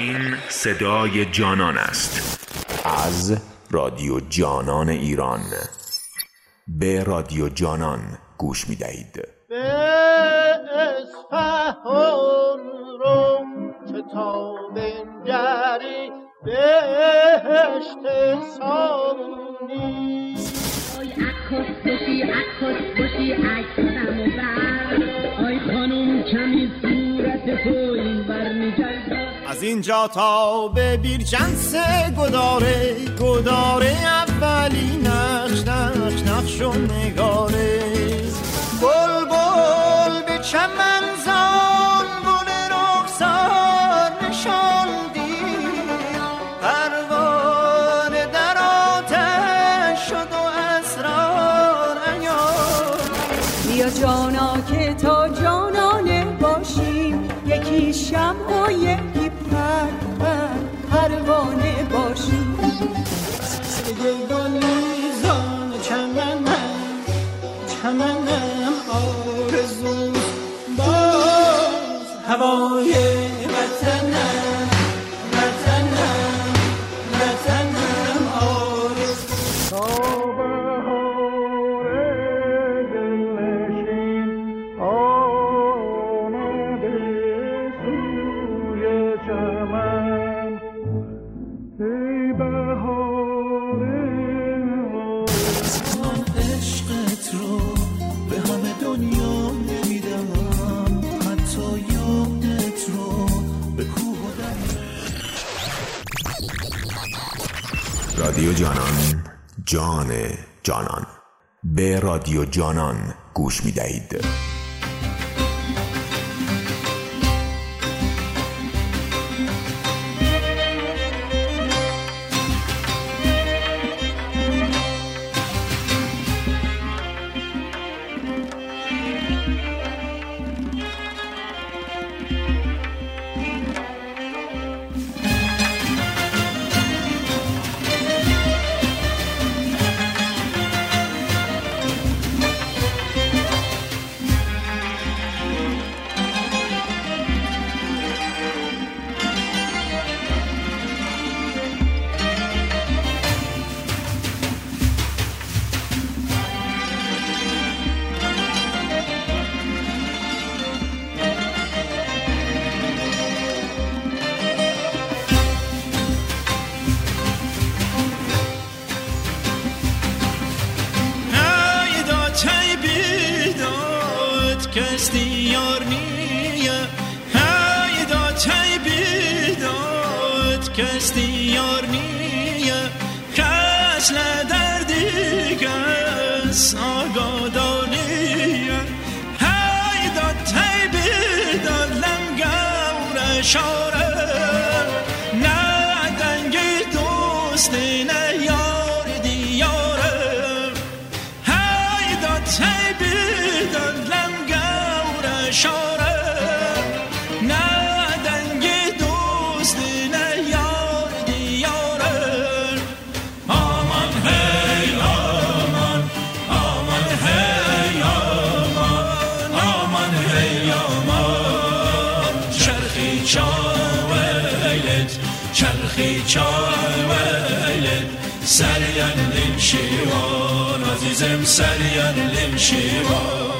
این صدای جانان است. از رادیو جانان ایران. به رادیو جانان گوش می دهید به رو کتاب جری از اینجا تا به بیرجنس گداره گداره اولی نقش نقش نقش و نگاره. بل بل به چمن جانان به رادیو جانان گوش می دهید. Seryenlim Şiva Azizem Seryenlim Şiva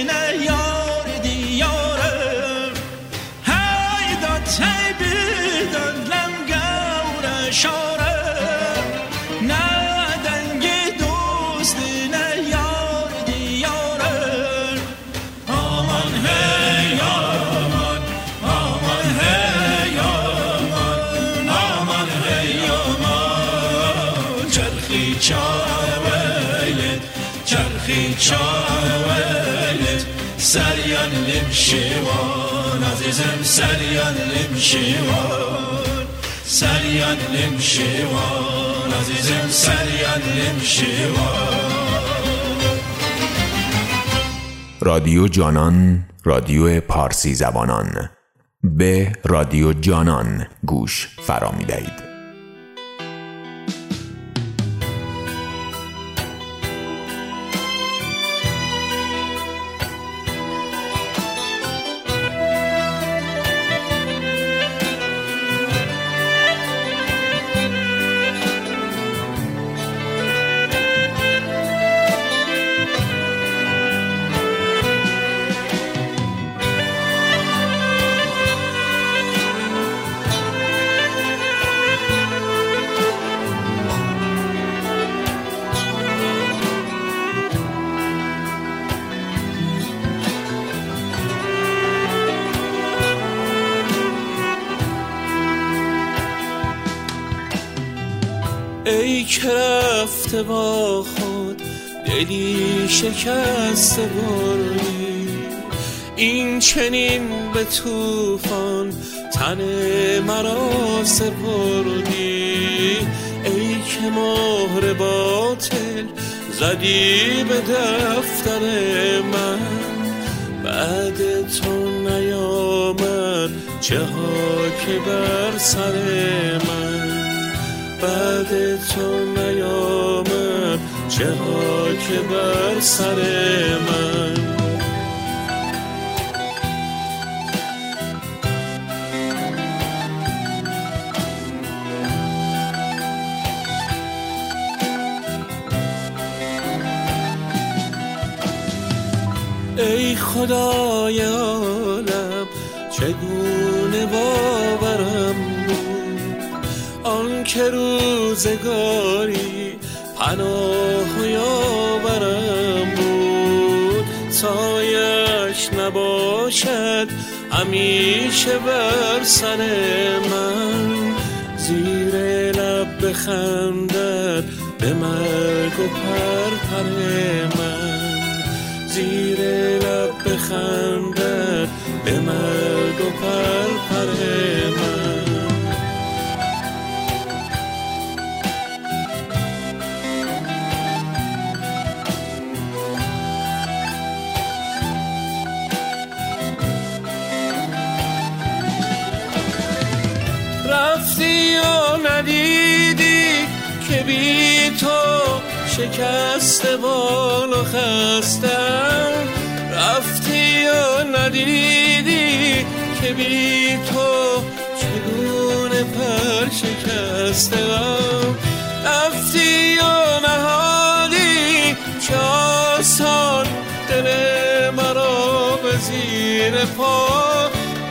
لیم شیوان عزیزم سریان لیم شیوان رادیو جانان رادیو پارسی زبانان به رادیو جانان گوش فرا می دهید. با خود دلی شکست بردی. این چنین به طوفان تن مرا سپردی ای که مهر باطل زدی به دفتر من. بعد تو نیامد چه ها که بر سر من. بعد تو نیامد چه ها که بر سر من. ای خدای عالم چگونه باورم که روزگاری پناه و یاورم بود؟ سایش نباشد همیشه بر سر من. زیر لب بخندد به مرگ و پر من. زیر لب بخندد به مرگ و پر تو شکست بال و خستم رفتی و ندیدی که بی تو چگونه پر شکستم رفتی و نهادی چه آسان دل مرا به زیر پا.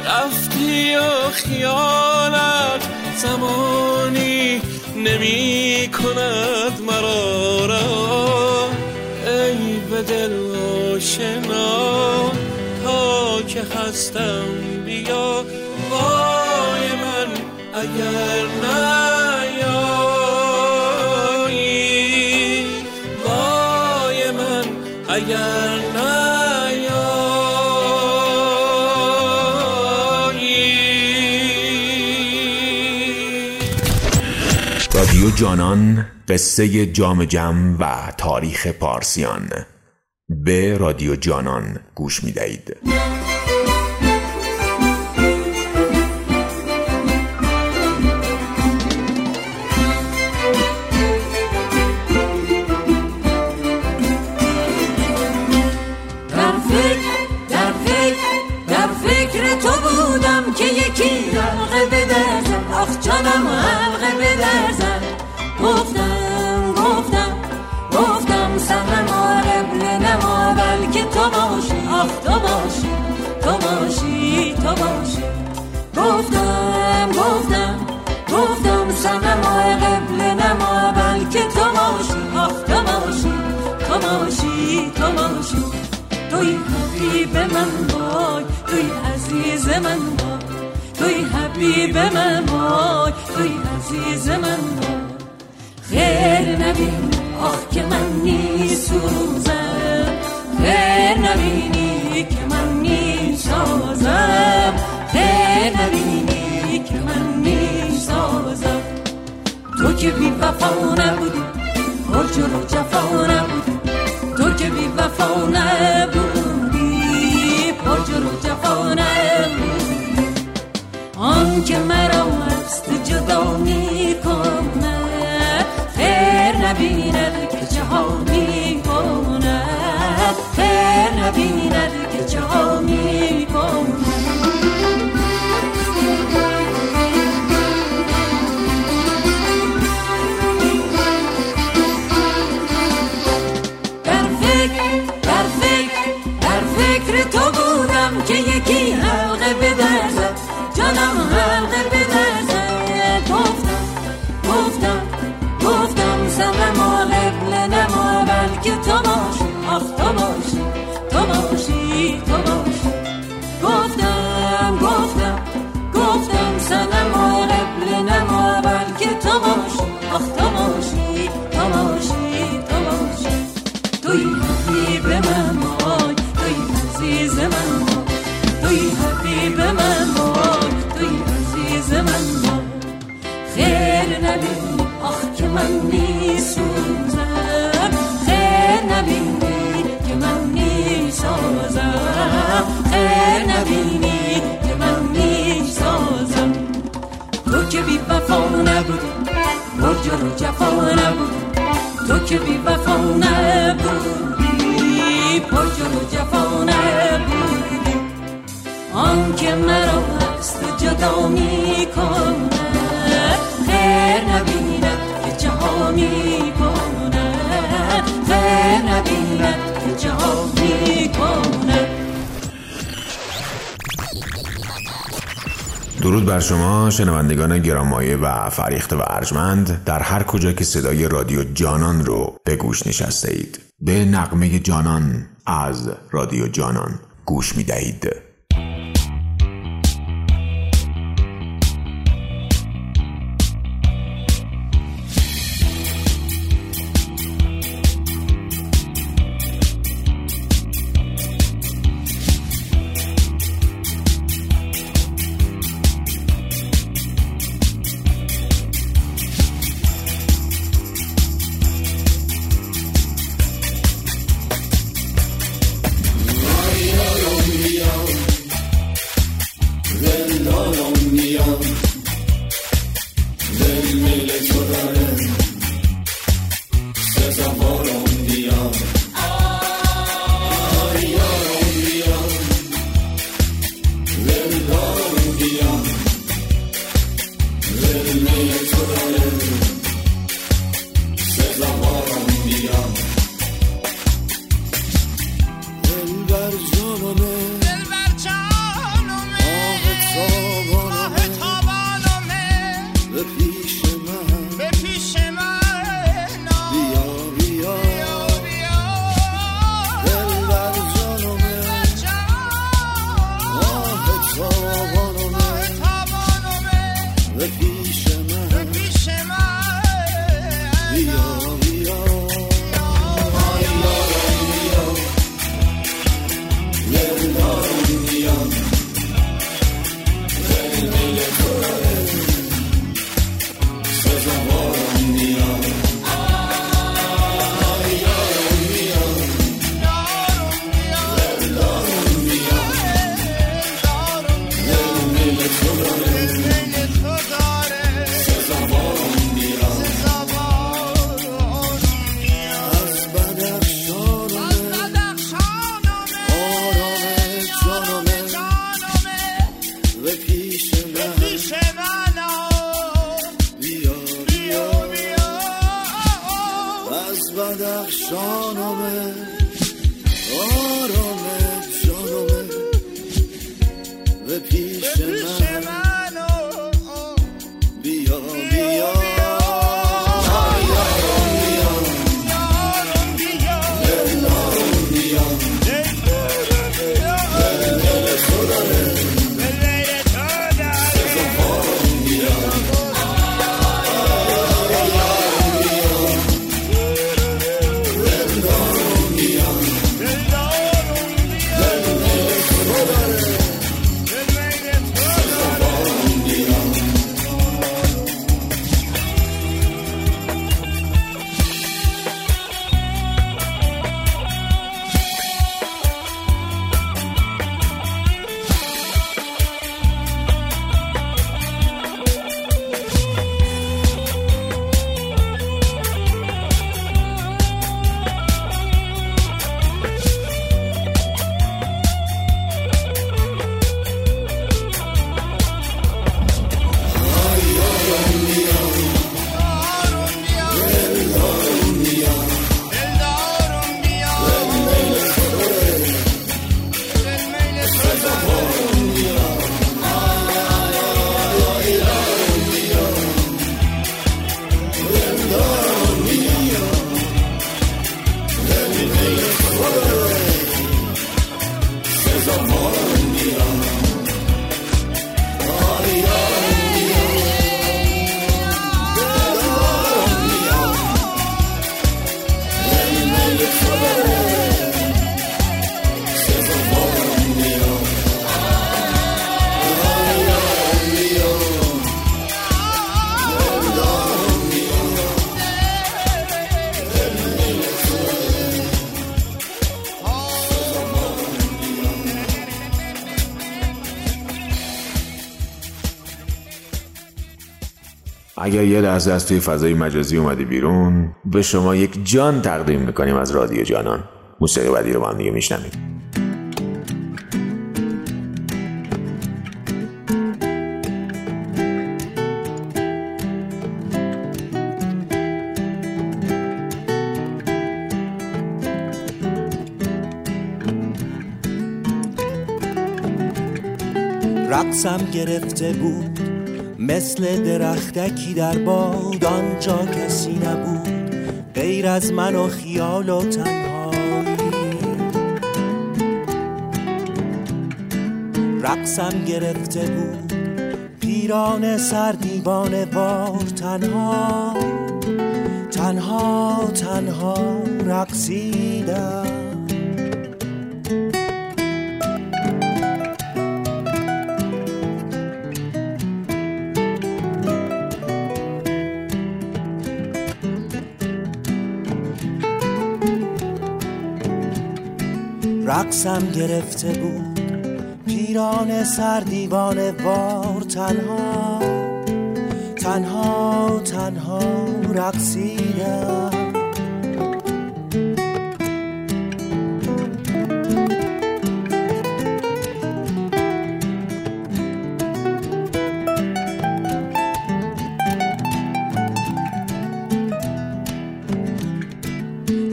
رفتی و خیالت زمانی نمی کند مرا را. ای دل آشنا تا که هستم بیا. وای من اگر نیایی جانان قصه جام جم و تاریخ پارسیان به رادیو جانان گوش می دهید. من وای توی عزیز من وای توی حبیب من وای توی عزیز من وای خیر نبین آخ که من نیسوزم خیر نبینی که من نیسازم خیر نبینی که من نیسازم تو که بی وفا نبودی هرج و جفا نبودی. از تو جدا می‌کنه خیر نبیند که چه ها می‌کنه خیر نبیند که چه ها می‌کنه در فکر تو بودم که یکی حلقه جفا نبودی تو که بی وفا نبودی برج و جفا نبودی. آن که مرا تو جدا می‌کنه خیر نبیند که چه درود بر شما شنوندگان گرامایه و فریخته و ارجمند. در هر کجا که صدای رادیو جانان رو به گوش نشسته اید به نقمه جانان از رادیو جانان گوش می دهید اگر یه لحظه از توی فضای مجازی اومدی بیرون؟ به شما یک جان تقدیم می‌کنیم از رادیو جانان. موسیقی بعدی رو با هم دیگه میشنویم. رقصم گرفته بود. مثل درختکی در باد آنجا کسی نبود غیر از من و خیال و تنهایی. رقصم گرفته بود پیران سر دیوان وار تنها تنها تنها رقصیدم. رقصم گرفته بود. پیران سر دیوان وار تنها. تنها تنها رقصیدم.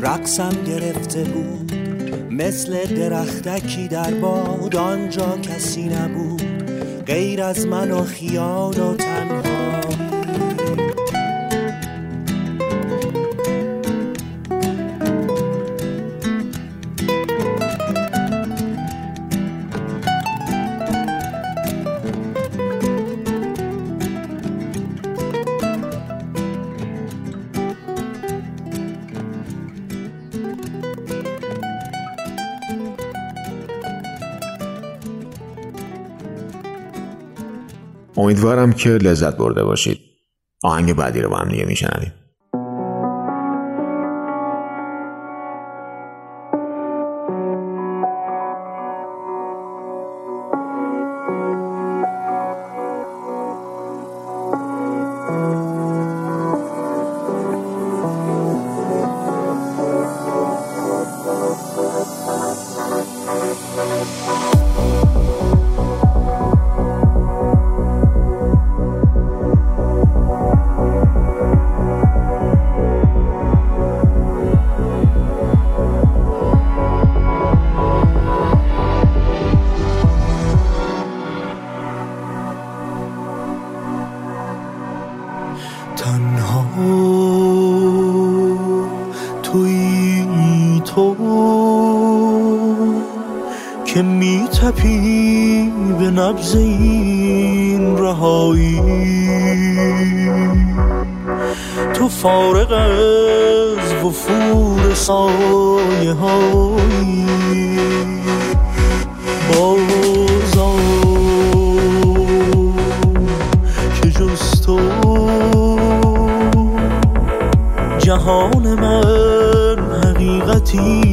رقصم گرفته بود. مثل درختکی در باد آنجا کسی نبود غیر از من و خیال و امیدوارم که لذت برده باشید. آهنگ بعدی رو با هم دیگه میشنویم. می تپی به نبز این رهایی. تو فارغ از وفور سایه هایی. بازا که جز تو جهان من حقیقتی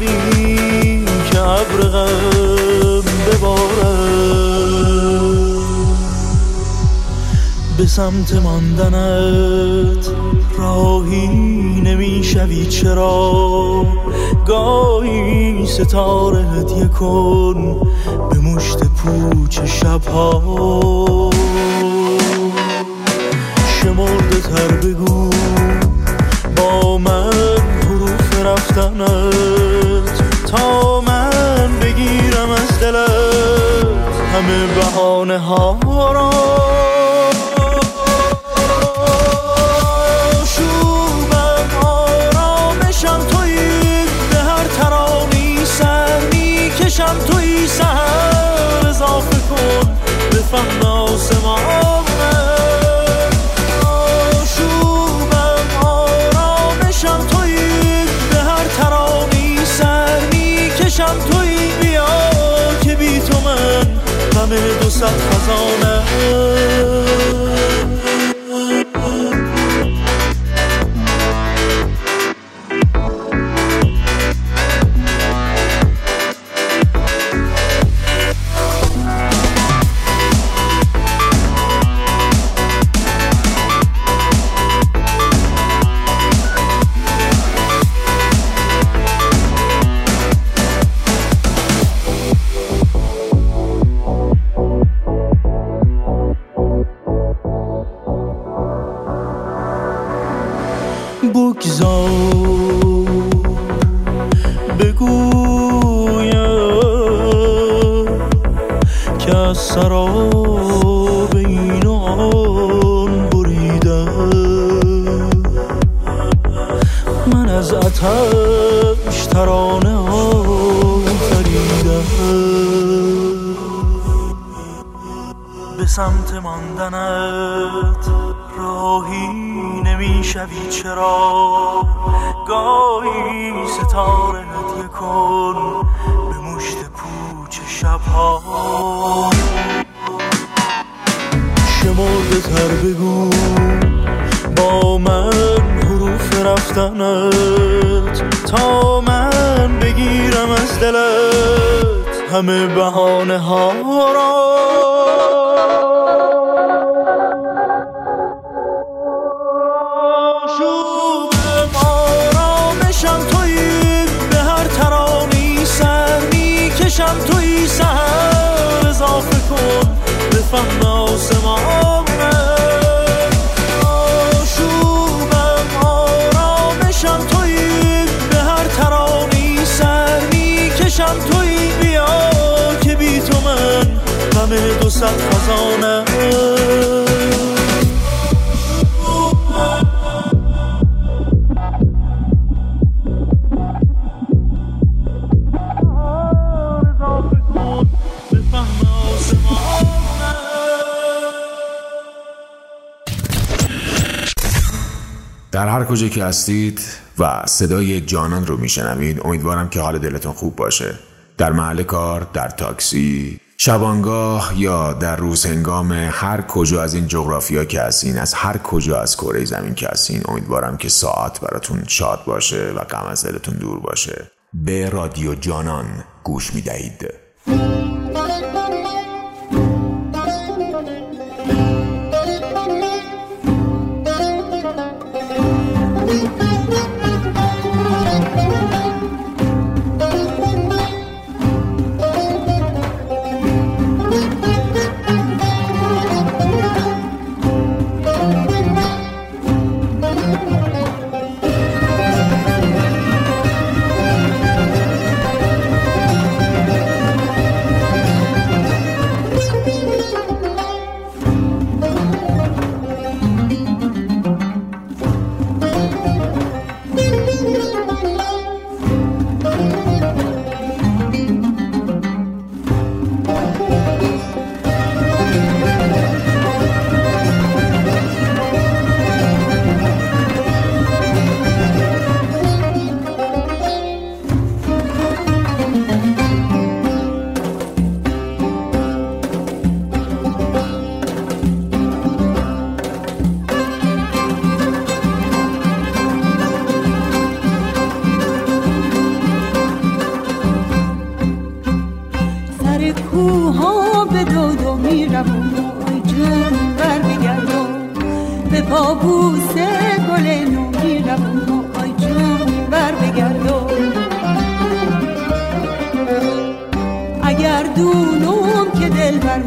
روی که ابر غم ببارد. به سمت ماندنت راهی نمی‌شوی. چرا؟ گاهی ستاره هدیه کن به مشت پوچ شبها. شمرده تر بگو با من حروف رفتنت. تا من بگیرم از دلت همه بهانه ها را. در هر کجا که هستید و صدای جانان رو میشنوید امیدوارم که حال دلتون خوب باشه. در محل کار در تاکسی شبانگاه یا در روز هنگام هر کجا از این جغرافیا که هستین از هر کجا از کره زمین که هستین امیدوارم که ساعت براتون شاد باشه و غم از دلتون دور باشه. به رادیو جانان گوش می‌دهید.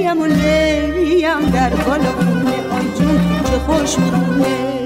میام و لیم در گل خونه آی جون چه خوش می‌خونه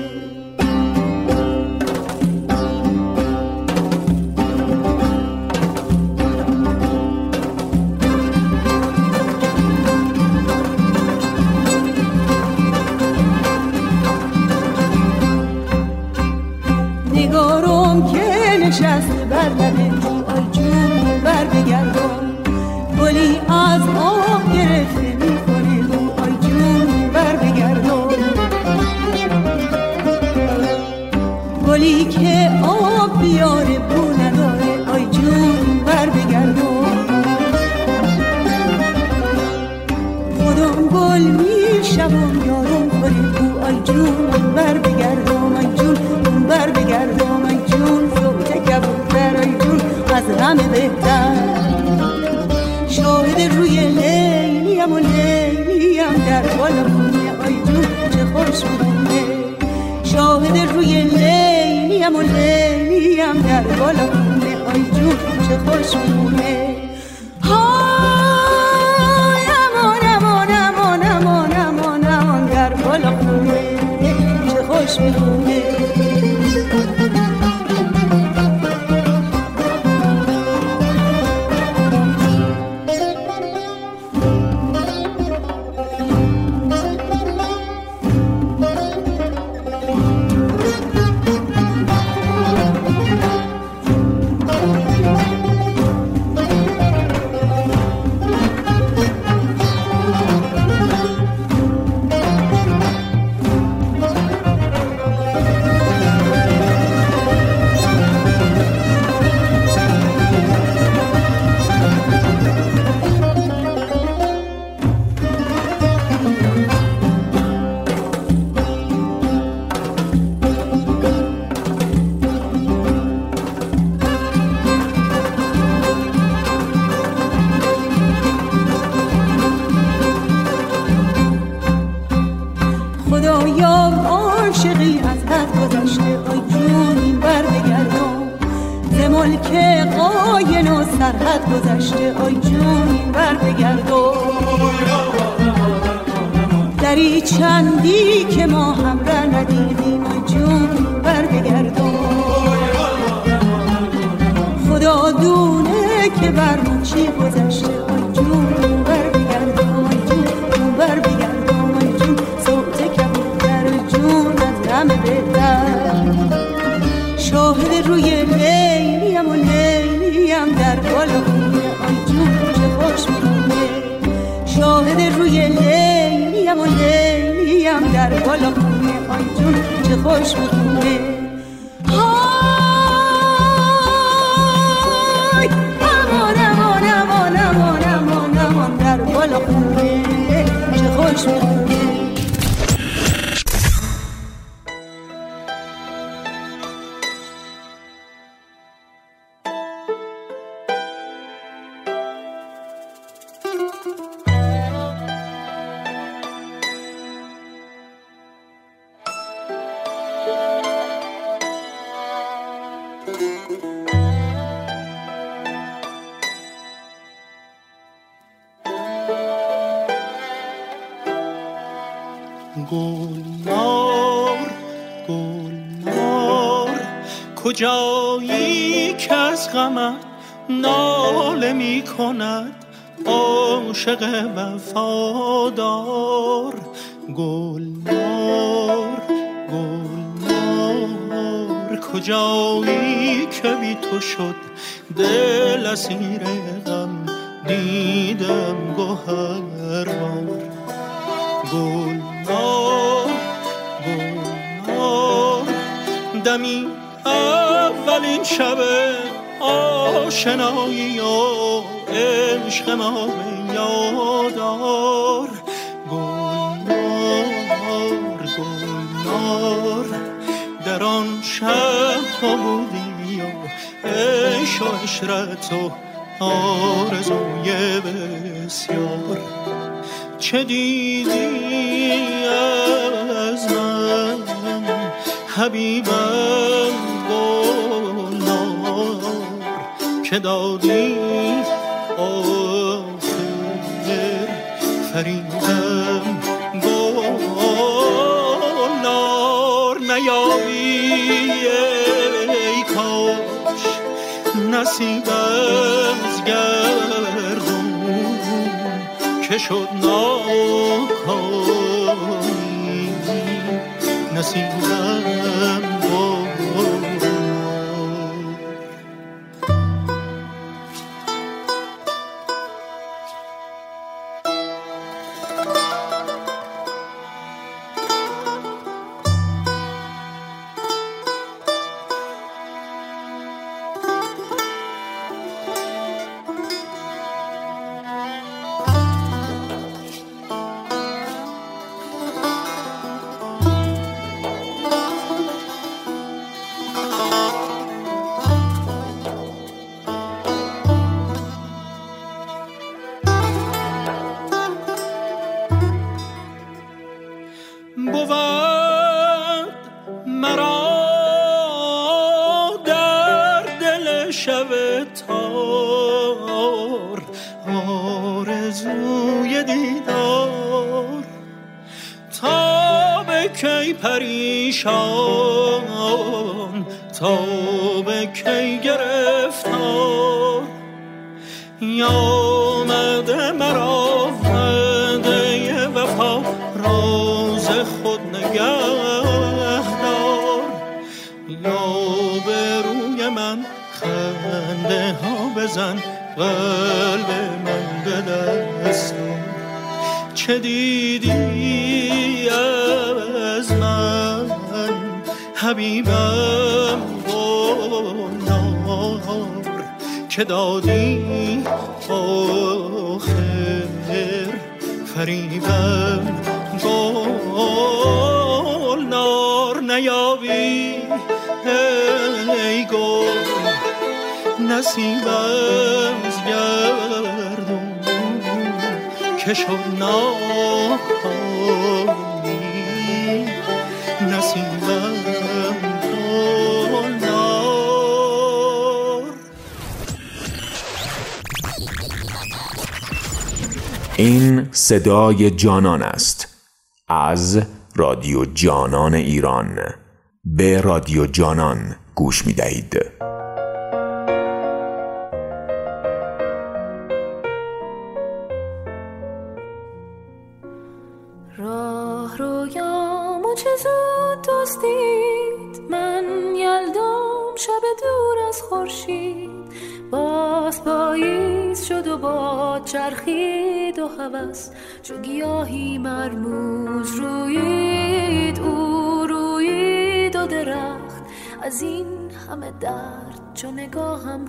کجایی که از غمت ناله می کند؟ عاشق وفادار گل نور کجایی که بی تو شد دل اسیر غم؟ دیدم گوهر بار گل نور دمی شب آشنایی و عشق ما به یادار گلنار گلنار در آن شب تا او و عشق و عشرت و آرزوی بسیار. چه دیدی از من حبیبم؟ که دادی آسوده فریدم با نار نیابی. ای کاش نصیب از گردون که شد ناکامی. نصیبم صدای جانان است. از رادیو جانان ایران. به رادیو جانان گوش می دهید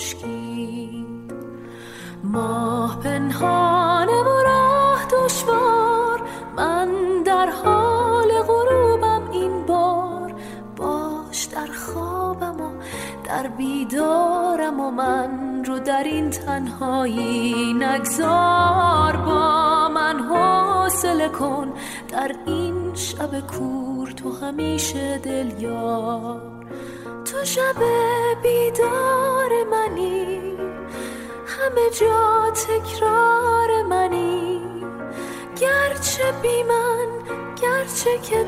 خشکید ماه پنهانه و راه دشوار من در حال غروبم این بار. باش در خوابم و در بیدارم و من رو در این تنهایی نگذار. با من حوصله کن در این شب کور تو همیشه دل یار تو شب همه جا تکرار منی. گرچه بی من گرچه که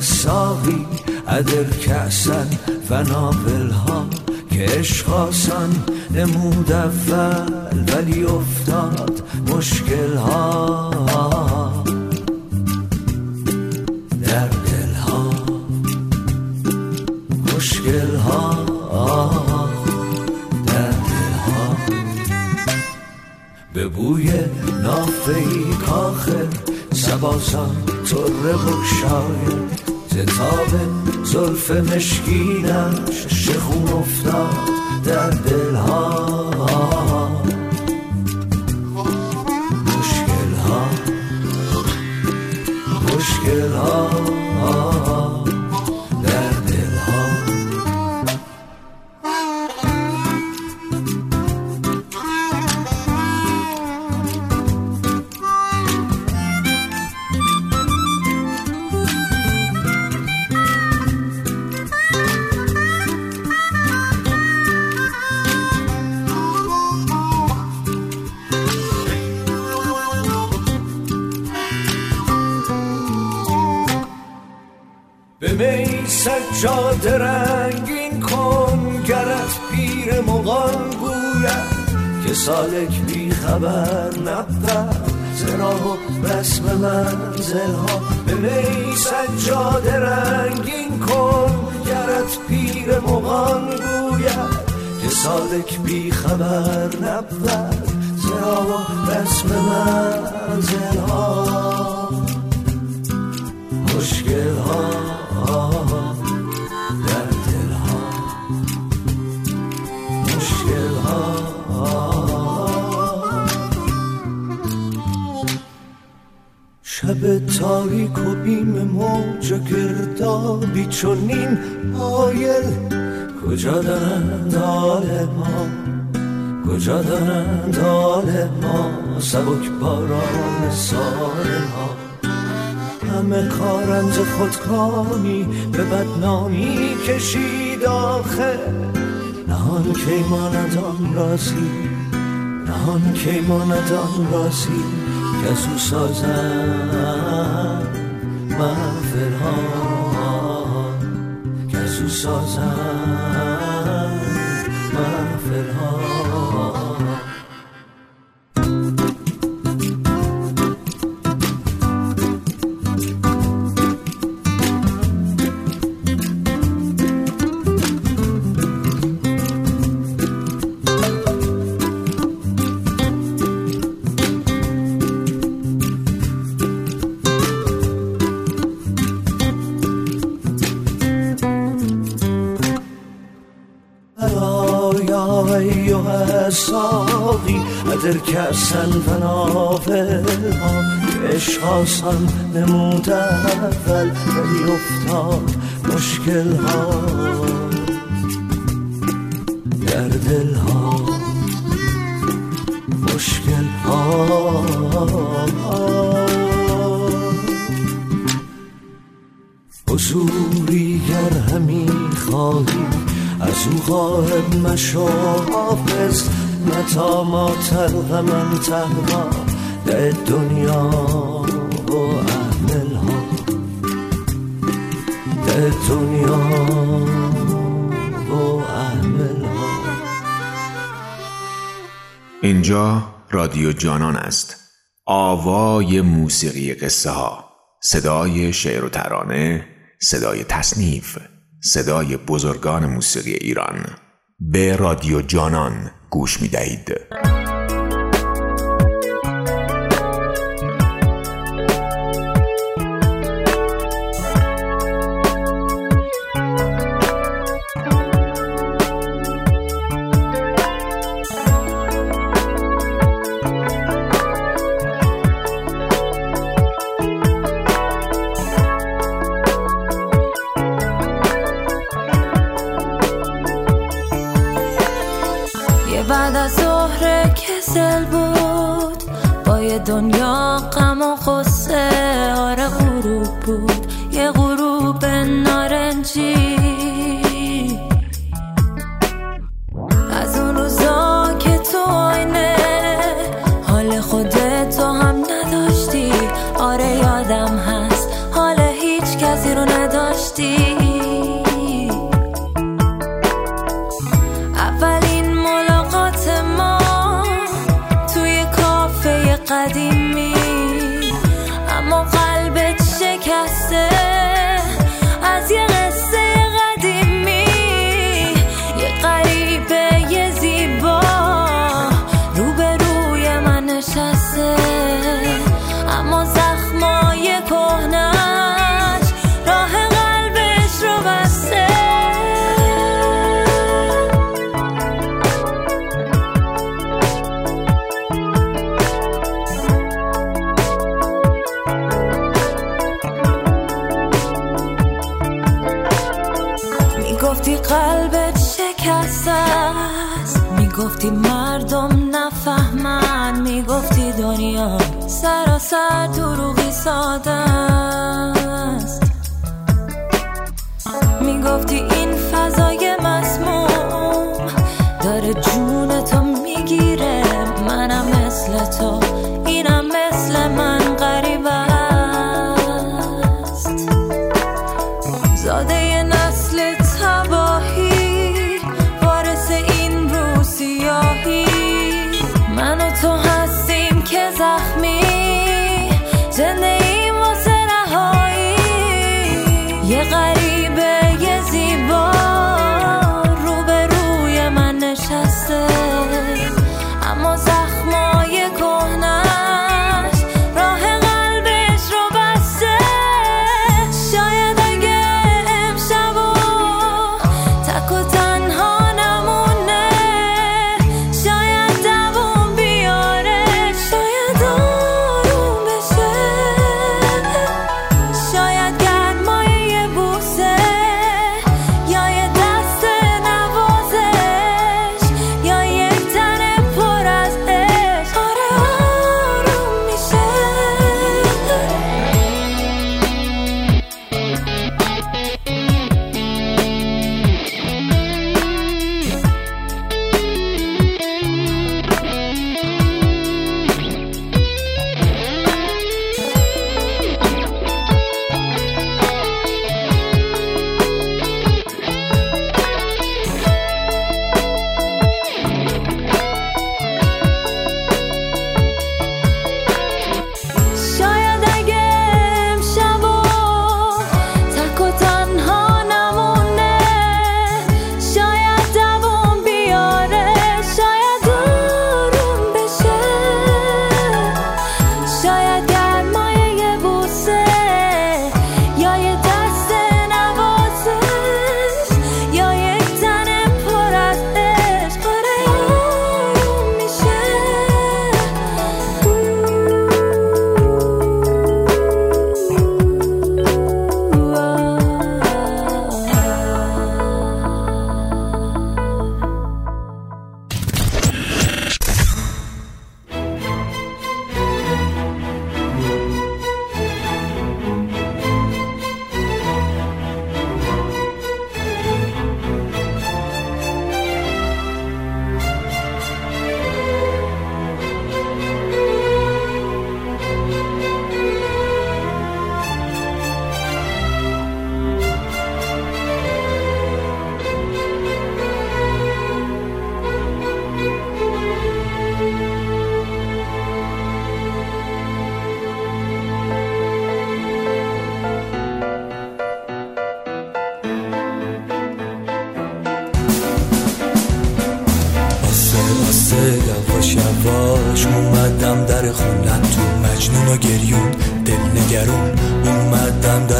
أيها الساقي أدر كأسا فناولها که آسان نمود اول ولی افتاد مشکل ها در دل ها مشکل ها در دل ها به بوی نافه کاخه سباسان تره بکشاید زتاب زلف مشکینش شخون افتاد در دلها. نبود زراه و رسم منزل ها به می سجاد رنگین کن. گرت پیر مغان گوید که سالک بی خبر نبود زراه و رسم منزل ها مشکل ها شب تاریک و بیم موج و گردابی چونین آیل. کجا دارند حال ما؟ کجا دارند حال ما؟ سبک باران سال ما. همه کارند خودکامی به بدنامی کشید آخه. نهان کی ماند آن رازی نهان کی ماند آن رازی که از او سازن محفل ها که از او سازن الساقي أدر كأسا فناولها عشق آسان نمود اول ولی افتاد مشکل ها در دل ها مشکل ها حضوری گر همی خواهی از او غایب مشو متا ما تلق من تهوا در دنیا و احمل ها. در دنیا و احمل ها. اینجا رادیو جانان است. آوای موسیقی قصه ها. صدای شعر و ترانه صدای تصنیف صدای بزرگان موسیقی ایران. به رادیو جانان گوش می دهید.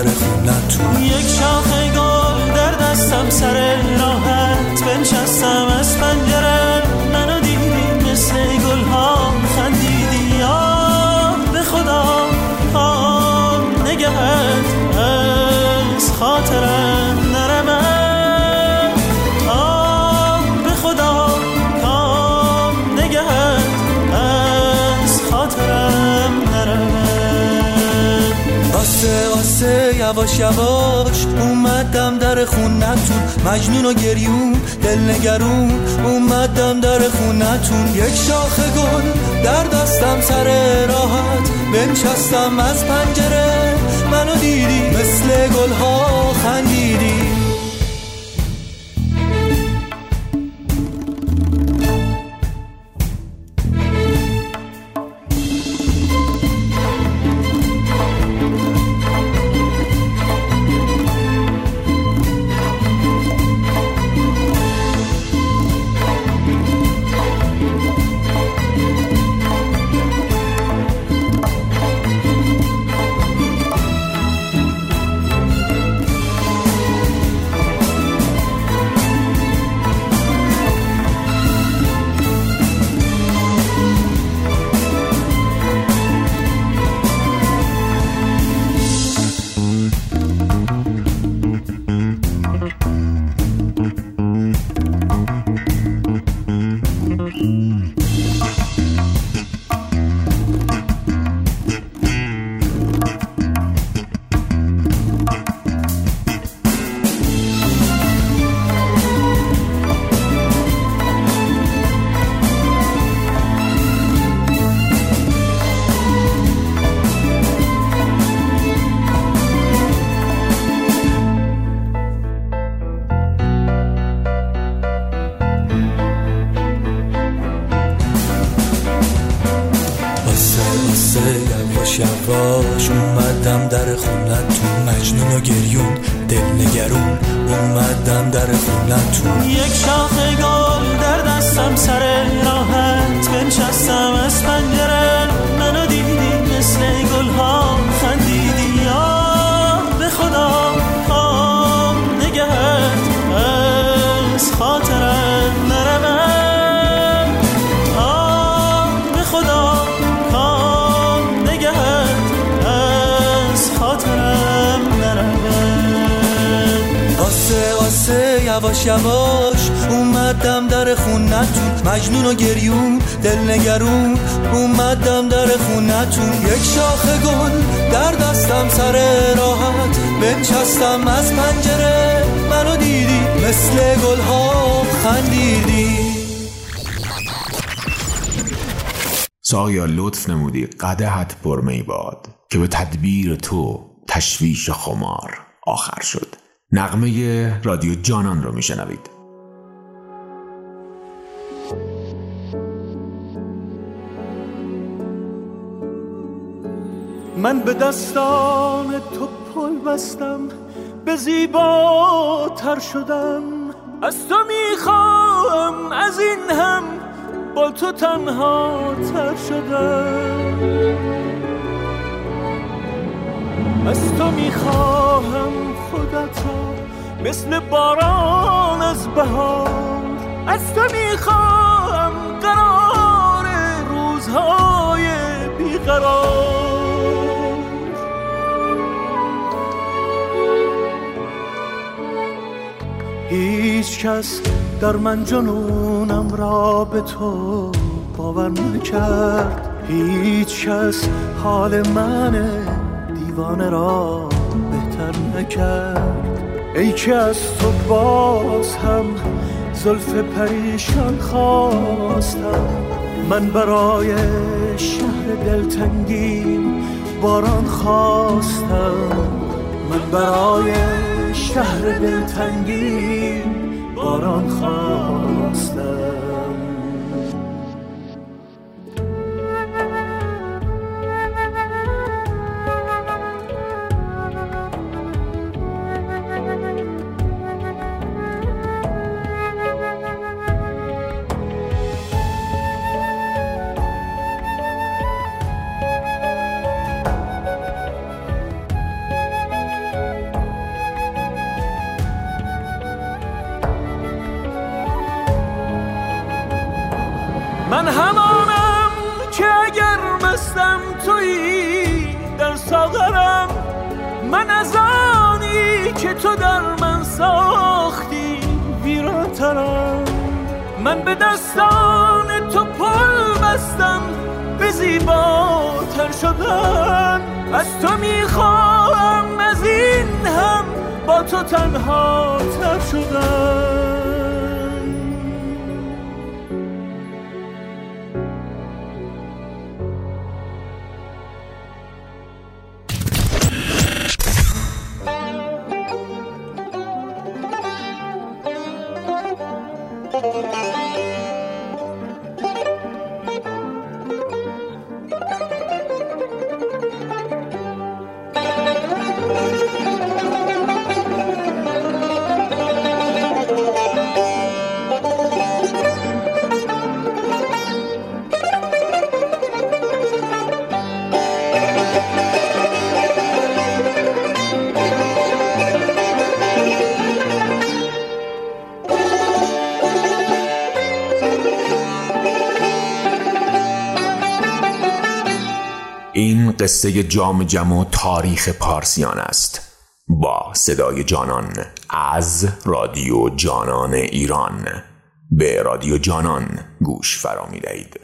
در خون نتون یک شاخ گل در دستم سر راحت. بنشستم از پنجره یواش یواش اومدم در خونتون. مجنون و گریون دل نگرون اومدم در خونتون. یک شاخه گل در دستم سر راحت. بنشستم از پنجره. منو دیدی مثل گلها خندیدی. اومدم در خونتون مجنون و گریون دل نگرون اومدم در خونتون یک شاخه یواش اومدم در خونتون. مجنون و گریون دل نگرون اومدم در خونتون. یک شاخه گل در دستم سر راحت. بنشستم از پنجره منو دیدی. مثل گل ها خندیدی. ساقیا لطف نمودی. قدهت پرمی باد که به تدبیر تو تشویش خمار آخر شد. نغمه رادیو جانان رو میشنوید. من به دستان تو پل بستم به زیباتر شدم. از تو می‌خواهم از این هم با تو تنها تر شدم. از تو می‌خواهم خودت مثل باران از بهار. از تو می‌خواهم قرار روزهای بیقرار. هیچ کس در من جنونم را به تو باور نکرد هیچ کس حال من دیوانه را بهتر نکرد. ای که از تو باز هم زلف پریشان خواستم. من برای شهر دلتنگیم باران خواستم. من برای شهر دلتنگی باران خواستم. قصه جام جم و تاریخ پارسیان است با صدای جانان از رادیو جانان ایران به رادیو جانان گوش فرامی دهید.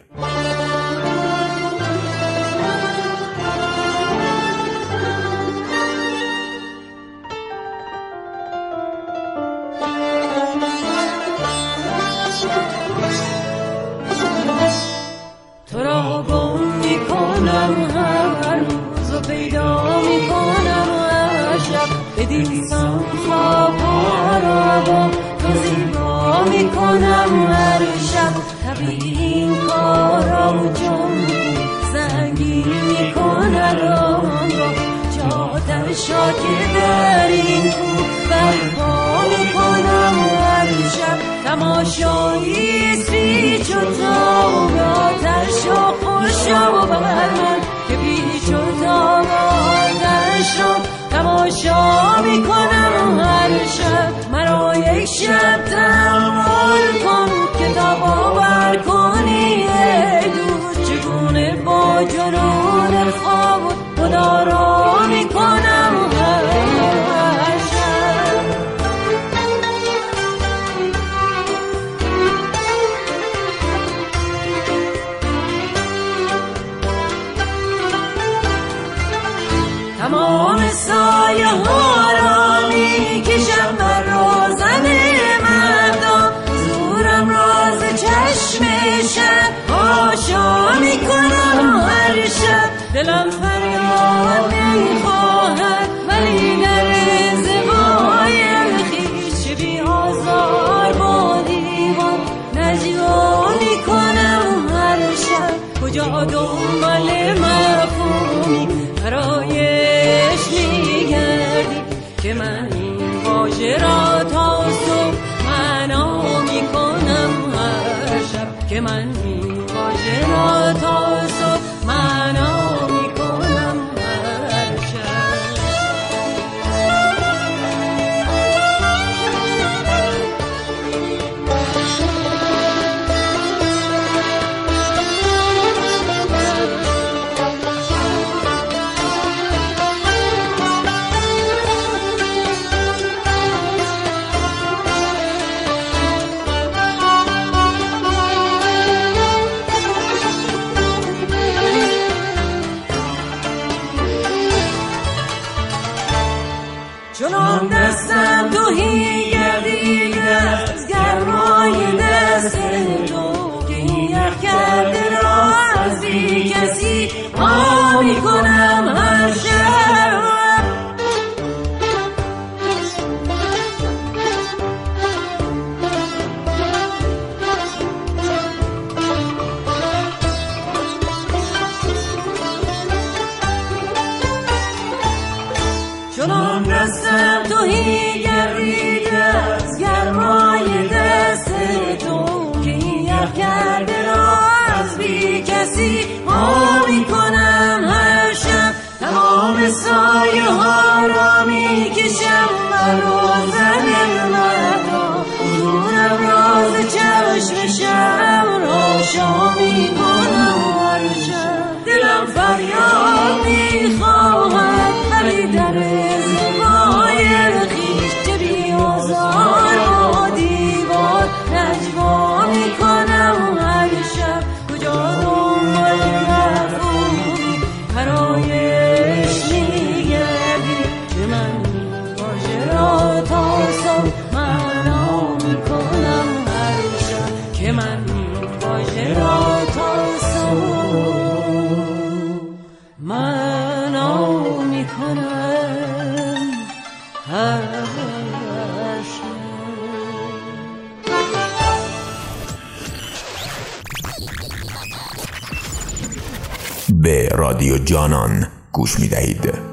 رادیو جانان گوش می دهید.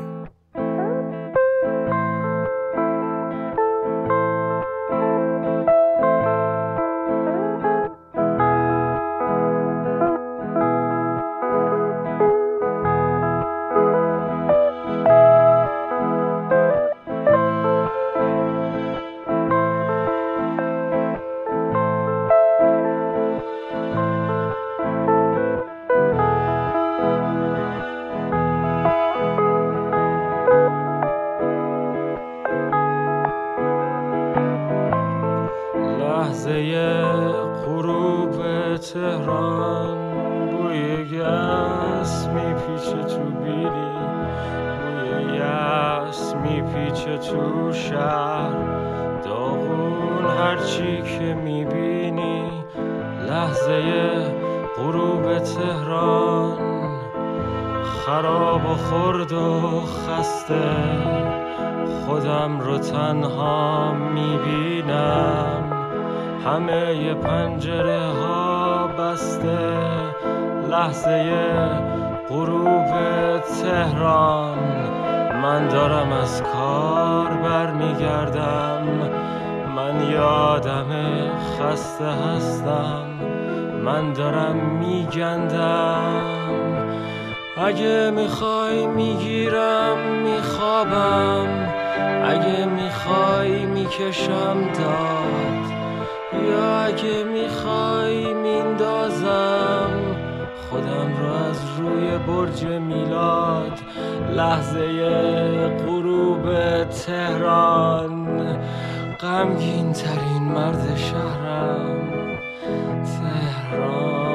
میپیچه تو شهر. داغون هرچی که می‌بینی لحظه غروب تهران. خراب و خرد و خسته خودم رو تنها می‌بینم. همه پنجره ها بسته لحظه غروب تهران. من دارم از کار برمیگردم. من یادم خسته هستم. من دارم میگندم. اگه می‌خوای می‌گیرم میخوابم. اگه می‌خوای می‌کشم داد. یا اگه می‌خوای میندازم. خودم را از روی برج میلاد لحظه غروب تهران. غمگین ترین مرد شهرم تهران.